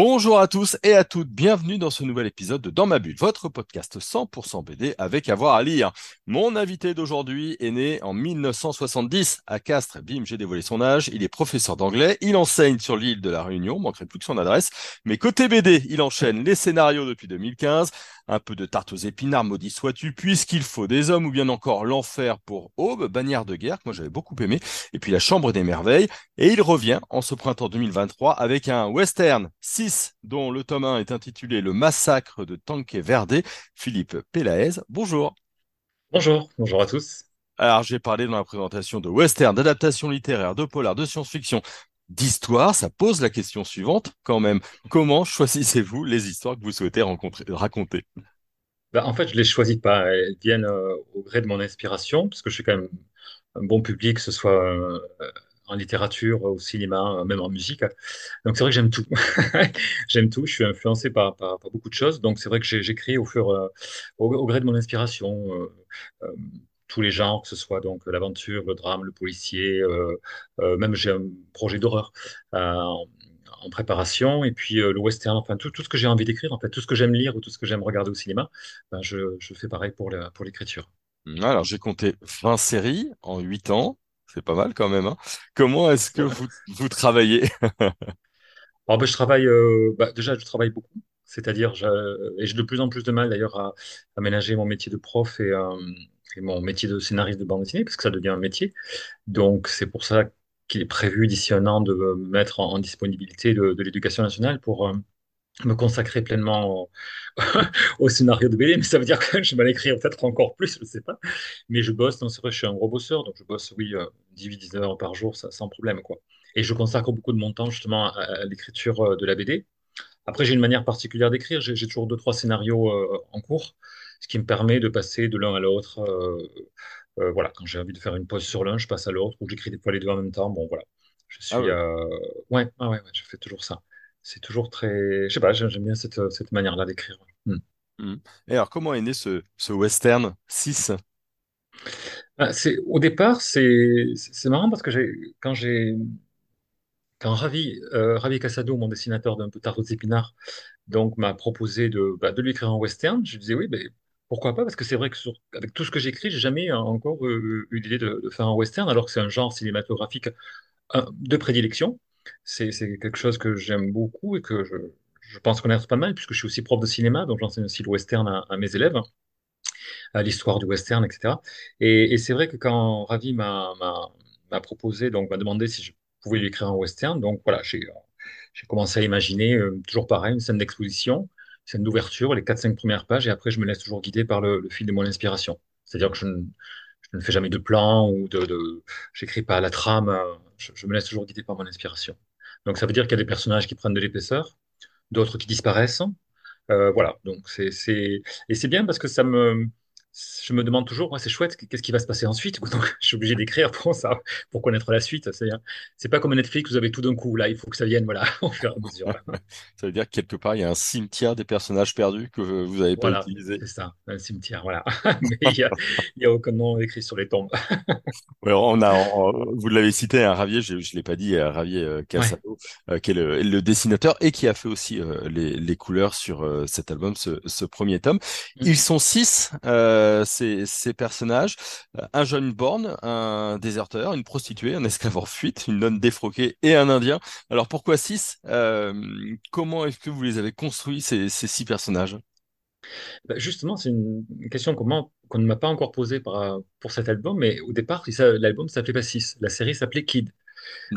Bonjour à tous et à toutes, bienvenue dans ce nouvel épisode de Dans ma bulle, votre podcast 100% BD avec avoir à lire. Mon invité d'aujourd'hui est né en 1970 à Castres. Bim, j'ai dévoilé son âge. Il est professeur d'anglais, il enseigne sur l'île de la Réunion, manquerait plus que son adresse. Mais côté BD, il enchaîne les scénarios depuis 2015, un peu de tarte aux épinards, maudit sois-tu, puisqu'il faut des hommes ou bien encore l'enfer pour Aube, bannière de guerre, que moi j'avais beaucoup aimé, et puis la Chambre des merveilles. Et il revient en ce printemps 2023 avec un western 6, dont le tome 1 est intitulé Le massacre de Tanque Verde. Philippe Pélaez, bonjour. Bonjour, bonjour à tous. Alors, j'ai parlé dans la présentation de western, d'adaptation littéraire, de polar, de science-fiction, d'histoire. Ça pose la question suivante, quand même. Comment choisissez-vous les histoires que vous souhaitez raconter? Ben, en fait, je les choisis pas. Elles viennent euh, au gré de mon inspiration, parce que je suis quand même un bon public, que ce soit euh, en littérature, au cinéma, même en musique. Donc c'est vrai que j'aime tout. j'aime tout. Je suis influencé par, beaucoup de choses. Donc c'est vrai que j'écris euh, au gré de mon inspiration. Euh, euh, tous les genres, que ce soit donc l'aventure, le drame, le policier, euh, euh, même j'ai un projet d'horreur euh, en, préparation, et puis euh, le western, enfin tout, tout ce que j'ai envie d'écrire, en fait, tout ce que j'aime lire ou tout ce que j'aime regarder au cinéma, ben, je, je fais pareil pour la- pour l'écriture. Alors, j'ai compté 20 séries en 8 ans. C'est pas mal quand même, hein. Comment est-ce que vous, vous travaillez? Alors, ben, je travaille, euh, bah, déjà, je travaille beaucoup, c'est-à-dire, et j'ai de plus en plus de mal d'ailleurs à, à ménager mon métier de prof et, euh, et mon métier de scénariste de bande dessinée, parce que ça devient un métier. Donc, c'est pour ça qu'il est prévu d'ici un an de me mettre en, disponibilité de, l'éducation nationale pour euh, me consacrer pleinement au, scénario de BD. Mais ça veut dire que je vais l'écrire peut-être encore plus, je ne sais pas. Mais je bosse, c'est vrai, je suis un gros bosseur, donc je bosse, oui, euh, 18 heures par jour, sans problème, quoi. Et je consacre beaucoup de mon temps justement à, l'écriture euh, de la BD. Après, j'ai une manière particulière d'écrire. J'ai toujours deux, trois scénarios euh, en cours, ce qui me permet de passer de l'un à l'autre. euh, euh, voilà, quand j'ai envie de faire une pause sur l'un, je passe à l'autre, ou j'écris des fois les deux en même temps. Bon, voilà. Je Ah suis. ouais. euh, Ouais, ouais, ouais, ouais, je fais toujours ça. C'est toujours très. Je sais pas, j'aime bien cette, cette manière-là d'écrire. Hmm. Hmm. Et alors, comment est né ce, ce western 6? Ah, au départ, c'est marrant parce que quand j'ai quand Ravi, euh, Ravi Casado, mon dessinateur d'un peu tarte aux épinards, donc m'a proposé de, bah, de lui écrire en western, je disais oui, mais pourquoi pas? Parce que c'est vrai que avec tout ce que j'écris, j'ai jamais encore euh, eu l'idée de, faire un western, alors que c'est un genre cinématographique euh, de prédilection. C'est quelque chose que j'aime beaucoup et que je, pense connaître pas mal, puisque je suis aussi prof de cinéma, donc j'enseigne aussi le western à, mes élèves, l'histoire du western, etc. Et, c'est vrai que quand Ravi m'a proposé, donc m'a demandé si je pouvais lui écrire un western, donc voilà, j'ai commencé à imaginer, euh, toujours pareil, une scène d'exposition, scène d'ouverture, les quatre cinq premières pages, et après je me laisse toujours guider par le, fil de mon inspiration. C'est-à-dire que je ne, je ne fais jamais de plan ou de, de j'écris pas la trame, euh, je, me laisse toujours guider par mon inspiration. Donc ça veut dire qu'il y a des personnages qui prennent de l'épaisseur, d'autres qui disparaissent, euh, voilà, donc c'est... Et c'est bien parce que ça me... Je me demande toujours, ouais, c'est chouette, qu'est-ce qui va se passer ensuite? Donc, je suis obligé d'écrire pour ça, pour connaître la suite. C'est, c'est pas comme Netflix, vous avez tout d'un coup, là, il faut que ça vienne, voilà, au fur et à mesure. Ça veut dire que quelque part, il y a un cimetière des personnages perdus que vous n'avez pas Voilà, utilisé. c'est ça, un cimetière, voilà. Mais il y a, aucun nom écrit sur les tombes. On a, on- vous l'avez cité, un Ravier, je ne l'ai pas dit, euh, Ravier euh, Ouais. Casado, euh, qui est le, le dessinateur et qui a fait aussi euh, les, les couleurs sur euh, cet album, ce, ce premier tome. Mm. Ils sont six, euh, ces, ces personnages. Euh, Un jeune borgne, un déserteur, une prostituée, un esclave en fuite, une nonne défroquée et un Indien. Alors pourquoi six? Euh, comment est-ce que vous les avez construits, ces, ces six personnages? Bah, justement, c'est une question qu'on ne m'a pas encore posée pour cet album, mais au départ, l'album ne s'appelait pas Six, la série s'appelait Kid.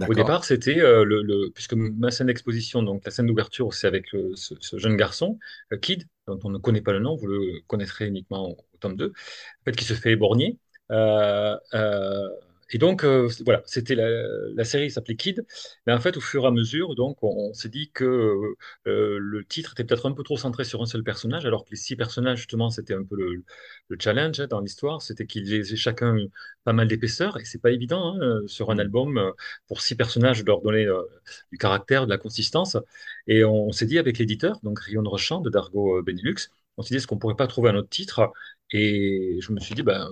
Au départ, c'était euh, le, le- puisque ma scène d'exposition, donc la scène d'ouverture, c'est avec euh, ce, ce jeune garçon, euh, Kid, dont on ne connaît pas le nom, vous le connaîtrez uniquement au, tome 2, en fait, qui se fait éborgner. Euh, euh, et donc, euh, voilà, c'était la, la série s'appelait Kid. Mais en fait, au fur et à mesure, donc, on, on s'est dit que euh, le titre était peut-être un peu trop centré sur un seul personnage, alors que les six personnages, justement, c'était un peu le, le challenge hein, dans l'histoire. C'était qu'ils aient chacun pas mal d'épaisseur. Et c'est pas évident hein, euh, sur un Mm. album, pour six personnages, de leur donner euh, du caractère, de la consistance. Et on, on s'est dit avec l'éditeur, donc Rion Rochant de Dargo Benelux, on s'est dit, est-ce qu'on pourrait pas trouver un autre titre? Et je me suis dit, ben,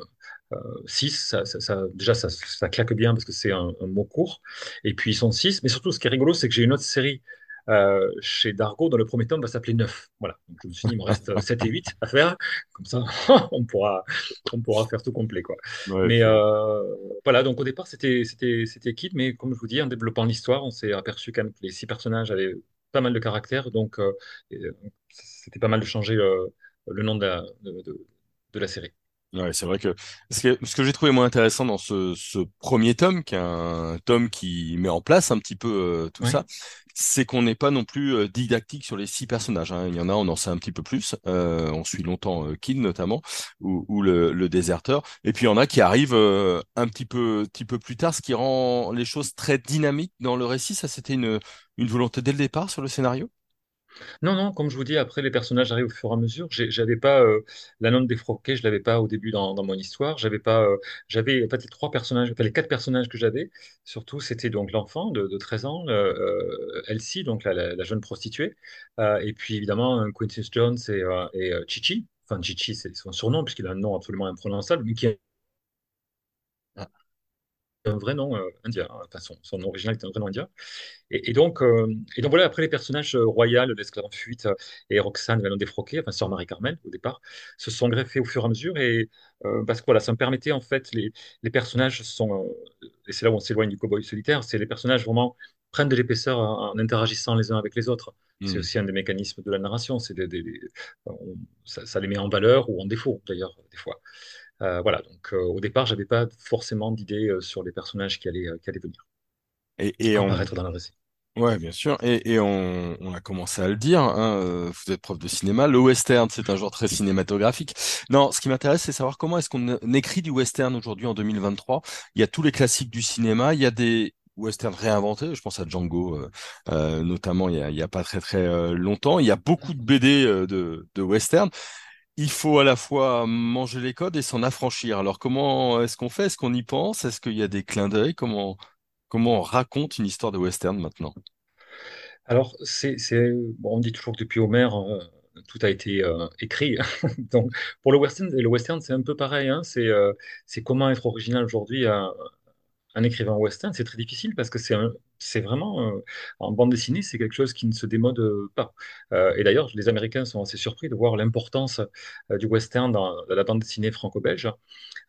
6, ça, ça- ça- déjà, ça, claque bien parce que c'est un, un mot court. Et puis, ils sont 6. Mais surtout, ce qui est rigolo, c'est que j'ai une autre série euh, chez Dargo, dont le premier tome va s'appeler 9. Voilà. Donc, je me suis dit, il me reste 7 et 8 à faire. Comme ça, on pourra, on pourra faire tout complet, quoi. Ouais, Mais euh, voilà, donc au départ, c'était, Kid. Mais comme je vous dis, en développant l'histoire, on s'est aperçu quand même que les six personnages avaient pas mal de caractère. Donc, euh, euh, c'était pas mal de changer euh, le nom de la, de, de- de la série. Ouais, c'est vrai que ce que, ce que j'ai trouvé moins intéressant dans ce, ce premier tome, qui est un tome qui met en place un petit peu euh, tout Ouais. ça, c'est qu'on n'est pas non plus euh, didactique sur les six personnages. hein. Il y en a, on en sait un petit peu plus. Euh, on suit longtemps euh, Kid notamment, ou, ou le, le déserteur. Et puis il y en a qui arrivent euh, un petit peu, petit peu plus tard, ce qui rend les choses très dynamiques dans le récit. Ça, c'était une, une volonté dès le départ sur le scénario? Non, non, comme je vous dis, après les personnages arrivent au fur et à mesure. J'avais pas euh, la nonne défroquée, je l'avais pas au début dans, mon histoire. J'avais pas, euh, j'avais en les trois personnages, les quatre personnages que j'avais. Surtout, c'était donc l'enfant de, de 13 ans, euh, Elsie, donc la, jeune prostituée, Euh, et puis évidemment Quincy Jones et, Chichi. Enfin, Chichi, c'est son surnom puisqu'il a un nom absolument imprononçable, mais qui est un vrai nom euh, indien. hein. Enfin, son, son nom original est un vrai nom indien. Et, et donc, euh, et donc voilà, après les personnages euh, royaux, l'esclave en fuite euh, et Roxane, Valon défroquée, enfin sœur Marie-Carmel au départ, se sont greffés au fur et à mesure et parce que voilà, ça me permettait en fait, les, les personnages sont, et c'est là où on s'éloigne du cowboy solitaire, c'est les personnages vraiment prennent de l'épaisseur en, en interagissant les uns avec les autres. C'est Hmm. aussi un des mécanismes de la narration, c'est des, des- des- on- ça, ça les met en valeur ou en défaut d'ailleurs des fois. Euh, voilà, donc euh, au départ, j'avais pas forcément d'idée euh, sur les personnages qui allaient, qui allaient venir Et, et on, apparaître dans le récit. Ouais, bien sûr. Et, et on, on a commencé à le dire, hein, vous êtes prof de cinéma, le western, c'est un genre très cinématographique. Non, ce qui m'intéresse, c'est savoir comment est-ce qu'on écrit du western aujourd'hui en 2023. Il y a tous les classiques du cinéma, il y a des westerns réinventés, je pense à Django, euh, euh, notamment il y a, il y a pas très très euh, longtemps. Il y a beaucoup de BD de, de western. Il faut à la fois manger les codes et s'en affranchir. Alors comment est-ce qu'on fait? Est-ce qu'on y pense? Est-ce qu'il y a des clins d'œil? Comment, comment on raconte une histoire de western maintenant? Alors, c'est, bon, on dit toujours que depuis Homère, euh, tout a été euh, écrit. Donc, pour le western, le western, c'est un peu pareil. hein. C'est euh, c'est comment être original aujourd'hui. Un écrivain western, c'est très difficile parce que c'est un- c'est vraiment, euh, en bande dessinée, c'est quelque chose qui ne se démode euh, pas. Euh, et d'ailleurs, les Américains sont assez surpris de voir l'importance du western dans, la bande dessinée franco-belge.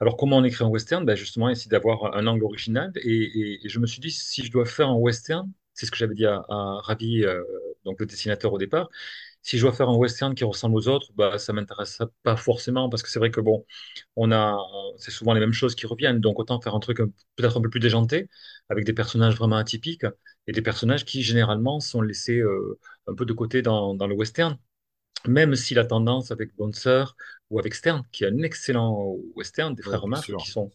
Alors, comment on écrit un western? Ben, justement, essayer d'avoir un angle original. Et, je me suis dit, si je dois faire un western, c'est ce que j'avais dit à, à Ravi, donc le dessinateur au départ, si je dois faire un western qui ressemble aux autres, bah, ça m'intéresse pas forcément parce que c'est vrai que bon, on a, c'est souvent les mêmes choses qui reviennent. Donc, autant faire un truc peut-être un peu plus déjanté, avec des personnages vraiment atypiques et des personnages qui, généralement, sont laissés euh, un peu de côté dans, dans le western. Même si la tendance avec Bonne Sœur ou avec Stern, qui est un excellent western des Ouais, frères Marx, sûr. qui sont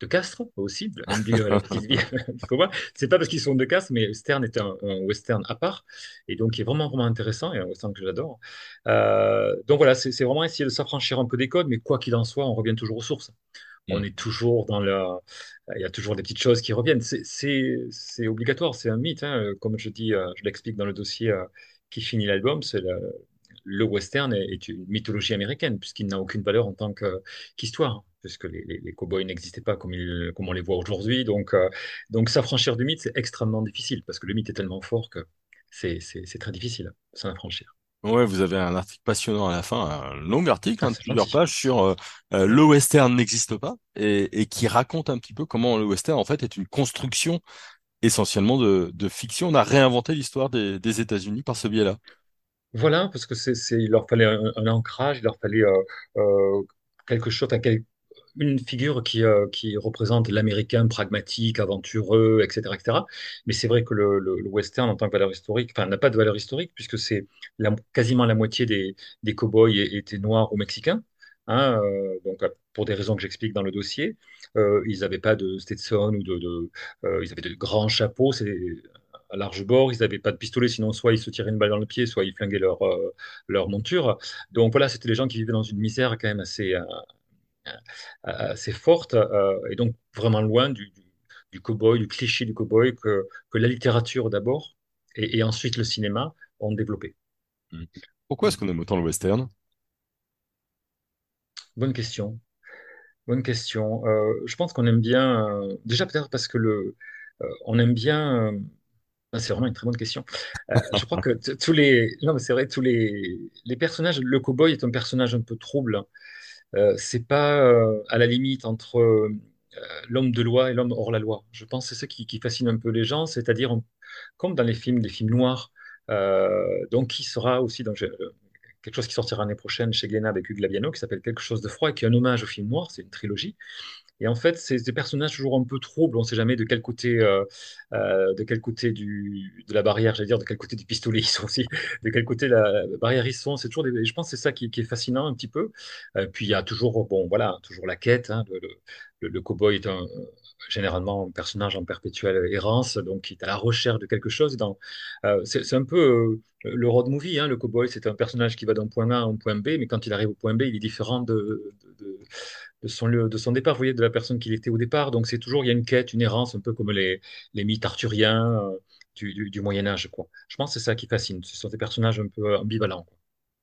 de Castres aussi, la la. C'est pas parce qu'ils sont de Castres, mais Stern est un, un western à part, et donc qui est vraiment, vraiment intéressant, et un western que j'adore. Euh, donc voilà, c'est vraiment essayer de s'affranchir un peu des codes, mais quoi qu'il en soit, on revient toujours aux sources. On Hmm. est toujours dans le... Il y a toujours des petites choses qui reviennent. C'est obligatoire, c'est un mythe. hein. Comme je dis, euh, je l'explique dans le dossier euh, qui finit l'album, c'est le, le western est, est une mythologie américaine, puisqu'il n'a aucune valeur en tant qu'histoire, puisque les, les, les cow-boys n'existaient pas comme, ils- comme on les voit aujourd'hui. Donc, euh, donc s'affranchir du mythe, c'est extrêmement difficile, parce que le mythe est tellement fort que c'est très difficile de s'en affranchir. Ouais, vous avez un article passionnant à la fin, un long article Ah, hein, de plusieurs pages sur euh, euh, le western n'existe pas et, et qui raconte un petit peu comment le western en fait est une construction essentiellement de, de fiction. On a réinventé l'histoire des, des États-Unis par ce biais-là. Voilà, parce que c'est, c'est- il leur fallait un, un ancrage, il leur fallait euh, quelque chose, enfin, quel- une figure qui, euh, qui représente l'Américain pragmatique, aventureux, etc., etc. Mais c'est vrai que le, western, en tant que valeur historique, n'a pas de valeur historique, puisque c'est quasiment la moitié des, des cow-boys étaient noirs ou mexicains. hein, euh, donc pour des raisons que j'explique dans le dossier. Euh, ils n'avaient pas de Stetson ou de, euh, ils avaient de grands chapeaux, c'est à large bord, ils n'avaient pas de pistolet, sinon soit ils se tiraient une balle dans le pied, soit ils flinguaient leur, euh, leur monture. Donc voilà, c'était des gens qui vivaient dans une misère quand même assez, euh, euh, assez forte, euh, et donc vraiment loin du, du, du cow-boy, du cliché du cow-boy que, que la littérature d'abord, et, et ensuite le cinéma ont développé. Mm. Pourquoi est-ce qu'on aime autant le western? Bonne question. Bonne question. Euh, je pense qu'on aime bien, euh, déjà peut-être parce que le, euh, on aime bien. euh, ah, c'est vraiment une très bonne question. Euh, je crois que tous les, non mais c'est vrai, tous les, les personnages. Le cowboy est un personnage un peu trouble. Euh, c'est pas euh, à la limite entre euh, l'homme de loi et l'homme hors la loi. Je pense que c'est ça qui, fascine un peu les gens, c'est-à-dire comme dans les films, les films noirs. Qui sera aussi quelque chose qui sortira l'année prochaine chez Glénat avec Hugues Labiano, qui s'appelle Quelque chose de froid et qui est un hommage au film noir. C'est une trilogie. Et en fait, c'est des personnages toujours un peu troubles. On ne sait jamais de quel côté, euh, euh, de quel côté du, de la barrière, j'allais dire, de quel côté du pistolet ils sont aussi, de quel côté la, barrière ils sont. C'est toujours je pense que c'est ça qui, est fascinant un petit peu. Euh, puis il y a toujours, bon, voilà, toujours la quête. hein. le, le, le, cow-boy est généralement un personnage en perpétuelle errance, donc qui est à la recherche de quelque chose. C'est, un peu le road movie. Hein. Le cow-boy, c'est un personnage qui va d'un point A à un point B, mais quand il arrive au point B, il est différent de, de son lieu, de son départ, vous voyez, de la personne qu'il était au départ. Donc c'est toujours, il y a une quête, une errance, un peu comme les, les mythes arthuriens euh, du, du, du Moyen Âge, quoi. Je pense que c'est ça qui fascine. Ce sont des personnages un peu ambivalents, quoi.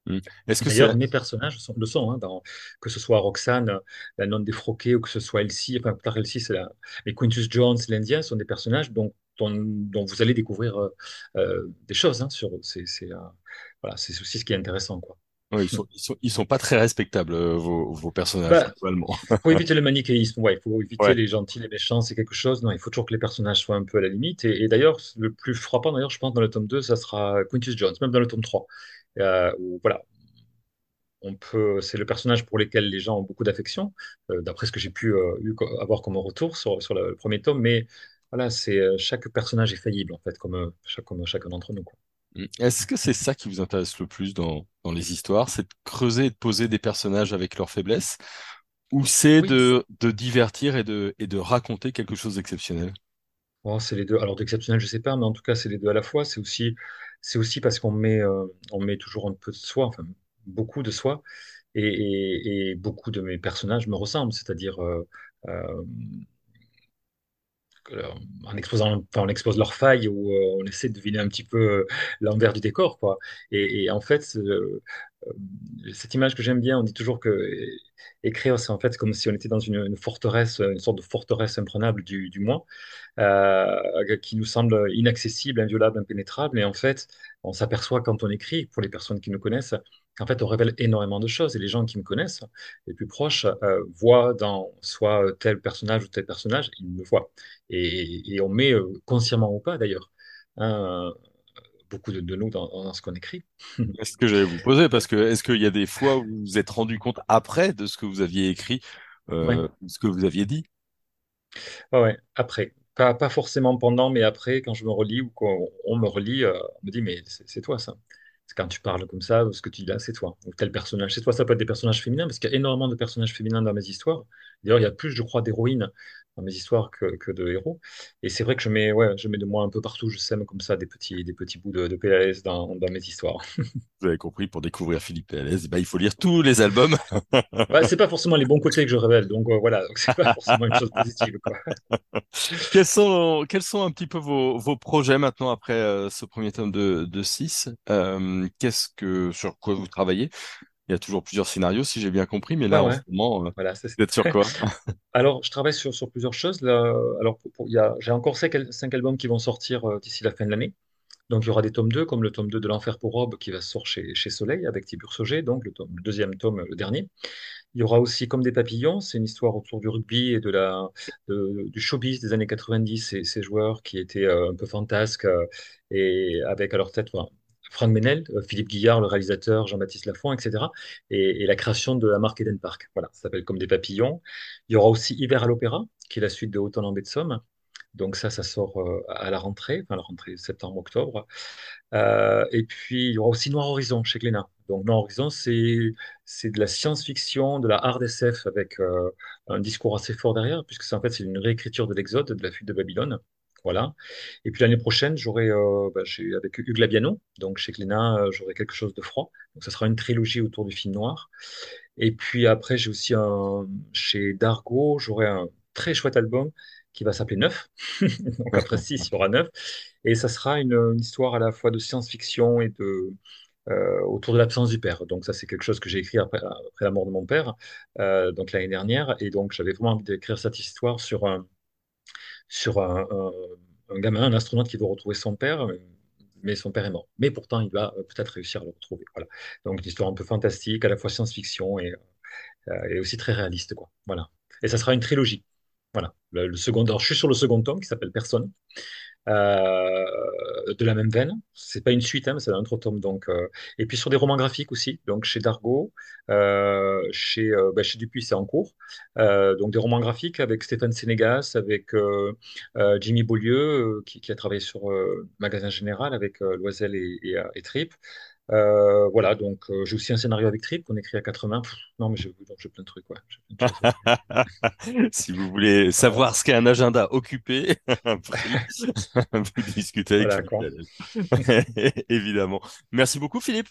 Mm. Est-ce que D'ailleurs, mes personnages sont, le sont, hein, dans, que ce soit Roxane, la nonne défroquée, ou que ce soit Elsie, enfin, plus Elsie, c'est la, mais Quintus Jones, l'Indien, sont des personnages dont, dont, dont vous allez découvrir euh, euh, des choses hein, sur. C'est, c'est, euh, voilà, c'est aussi ce qui est intéressant, quoi. Ouais, ils sont, ils sont, ils sont pas très respectables, euh, vos, vos personnages, Bah, globalement. faut éviter le manichéisme, ouais, il faut éviter Ouais. les gentils, les méchants, c'est quelque chose. Non, il faut toujours que les personnages soient un peu à la limite. Et, et d'ailleurs, le plus frappant, d'ailleurs, je pense, dans le tome 2, ça sera Quintus Jones, même dans le tome 3. Euh, où, voilà, on peut, c'est le personnage pour lequel les gens ont beaucoup d'affection, euh, d'après ce que j'ai pu euh, avoir comme retour sur, sur le, le premier tome. Mais voilà, c'est chaque personnage est faillible, en fait, comme, chaque, comme chacun d'entre nous, quoi. Mm. Est-ce que c'est ça qui vous intéresse le plus dans, dans les histoires? C'est de creuser et de poser des personnages avec leurs faiblesses? Ou c'est Oui, de, de divertir et de, et de raconter quelque chose d'exceptionnel? Bon, c'est les deux. Alors d'exceptionnel, je sais pas, mais en tout cas, c'est les deux à la fois. C'est aussi, c'est aussi parce qu'on met, euh, on met toujours un peu de soi, enfin beaucoup de soi, et, et- et beaucoup de mes personnages me ressemblent. C'est-à-dire, euh, euh, en exposant, enfin, on expose leurs failles ou euh, on essaie de deviner un petit peu euh, l'envers du décor, quoi. Et, en fait, euh, euh, cette image que j'aime bien, on dit toujours que euh, écrire, c'est en fait comme si on était dans une, forteresse, une sorte de forteresse imprenable du, du moi euh, qui nous semble inaccessible, inviolable, impénétrable. Et en fait, on s'aperçoit quand on écrit, pour les personnes qui nous connaissent, qu'en fait, on révèle énormément de choses. Et les gens qui me connaissent, les plus proches, euh, voient dans soit tel personnage ou tel personnage, ils me voient. Et, et on met, euh, consciemment ou pas d'ailleurs, hein, beaucoup de, de nous dans, dans ce qu'on écrit. C'est ce que j'allais vous poser, parce que est-ce qu'il y a des fois où vous vous êtes rendu compte après de ce que vous aviez écrit, euh, ce que vous aviez dit? ouais, ouais. Après. Pas, pas forcément pendant, mais après, quand je me relis ou quand on me relit, euh, on me dit, mais c'est toi ça. Quand tu parles comme ça, ce que tu dis là, c'est toi. Ou tel personnage, c'est toi. Ça peut être des personnages féminins, parce qu'il y a énormément de personnages féminins dans mes histoires. D'ailleurs, il y a plus, je crois, d'héroïnes dans mes histoires que, que de héros. Et c'est vrai que je mets, ouais, je mets de moi un peu partout. Je sème comme ça des petits, des petits bouts de, de PLS dans, dans mes histoires. Vous avez compris, pour découvrir Philippe Pérez, eh ben, il faut lire tous les albums. Ouais, c'est pas forcément les bons côtés que je révèle, donc euh, voilà, c'est pas forcément une chose positive, quoi. Quels sont, quels sont un petit peu vos, vos projets maintenant après euh, ce premier tome de, de 6? Euh, qu'est-ce que, sur quoi vous travaillez? Il y a toujours plusieurs scénarios, si j'ai bien compris, mais Ouais, là, en ouais, ce moment, euh, voilà, c'est vous êtes sur quoi? Alors, je travaille sur, sur plusieurs choses. Là, alors, pour- pour- il y a, j'ai encore cinq, al- cinq albums qui vont sortir euh, d'ici la fin de l'année. Donc, il y aura des tomes 2, comme le tome 2 de L'Enfer pour Robe qui va sortir chez, chez Soleil avec Tibur Sauger, donc le, tome- le deuxième tome, le dernier. Il y aura aussi Comme des papillons, c'est une histoire autour du rugby et de la, de- du showbiz des années 90, et ces joueurs qui étaient euh, un peu fantasques euh, et avec à leur tête voilà, Franck Menel, euh, Philippe Guillard, le réalisateur, Jean-Baptiste Lafont, etc. Et, la création de la marque Eden Park. Voilà, ça s'appelle Comme des papillons. Il y aura aussi Hiver à l'Opéra, qui est la suite de Autant en baie de Somme Donc ça, ça sort euh, à la rentrée, enfin la rentrée septembre-octobre. Euh, et puis, il y aura aussi Noir Horizon chez Glénat. Donc Noir Horizon, c'est de la science-fiction, de la hard SF avec un discours assez fort derrière, puisque c'est en fait c'est une réécriture de l'Exode, de la fuite de Babylone. Voilà. Et puis l'année prochaine, j'aurai bah, avec Hugues Labiano, donc chez Glénat, j'aurai quelque chose de froid. Donc ça sera une trilogie autour du film noir. Et puis après, j'ai aussi chez Dargo, j'aurai un très chouette album qui va s'appeler Neuf. Donc après 6, il y aura Neuf. Et ça sera une, histoire à la fois de science-fiction et de, euh, autour de l'absence du père. Donc ça, c'est quelque chose que j'ai écrit après, la mort de mon père, euh, donc l'année dernière. Et donc j'avais vraiment envie d'écrire cette histoire sur un, sur un, un, gamin, un astronaute qui veut retrouver son père, mais son père est mort. Mais pourtant, il va peut-être réussir à le retrouver. Voilà. Donc une histoire un peu fantastique, à la fois science-fiction et, euh, et aussi très réaliste. Quoi. Voilà. Et ça sera une trilogie. Voilà. Le, second, alors, je suis sur le second tome qui s'appelle Personne. Euh, de la même veine. C'est pas une suite, hein, c'est un autre tome. Donc, euh, et puis sur des romans graphiques aussi. Donc chez Dargo, euh, chez, bah, chez Dupuis, c'est en cours. donc des romans graphiques avec Stéphane Sénégas, avec Jimmy Beaulieu, qui, qui, a travaillé sur Magasin Général avec Loisel et, et, et Trip. Euh, voilà, donc euh, j'ai aussi un scénario avec Trip qu'on écrit à 80. non, mais j'ai plein de trucs. Ouais. si vous voulez savoir ce qu'est un agenda occupé, vous discutez avec Évidemment. Merci beaucoup, Philippe.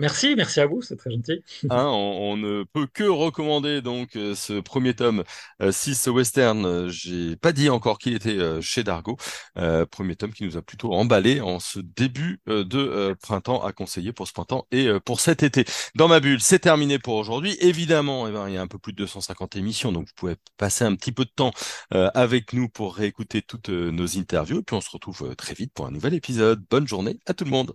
Merci, merci à vous, c'est très gentil. Hein, on, ne peut que recommander donc euh, ce premier tome 6 euh, western. Euh, j'ai pas dit encore qu'il était chez Dargo. premier tome qui nous a plutôt emballé en ce début de printemps à conseiller pour ce printemps et pour cet été. Dans ma bulle, c'est terminé pour aujourd'hui. Évidemment, eh ben, il y a un peu plus de 250 émissions, donc vous pouvez passer un petit peu de temps avec nous pour réécouter toutes nos interviews. Et puis on se retrouve très vite pour un nouvel épisode. Bonne journée à tout le monde.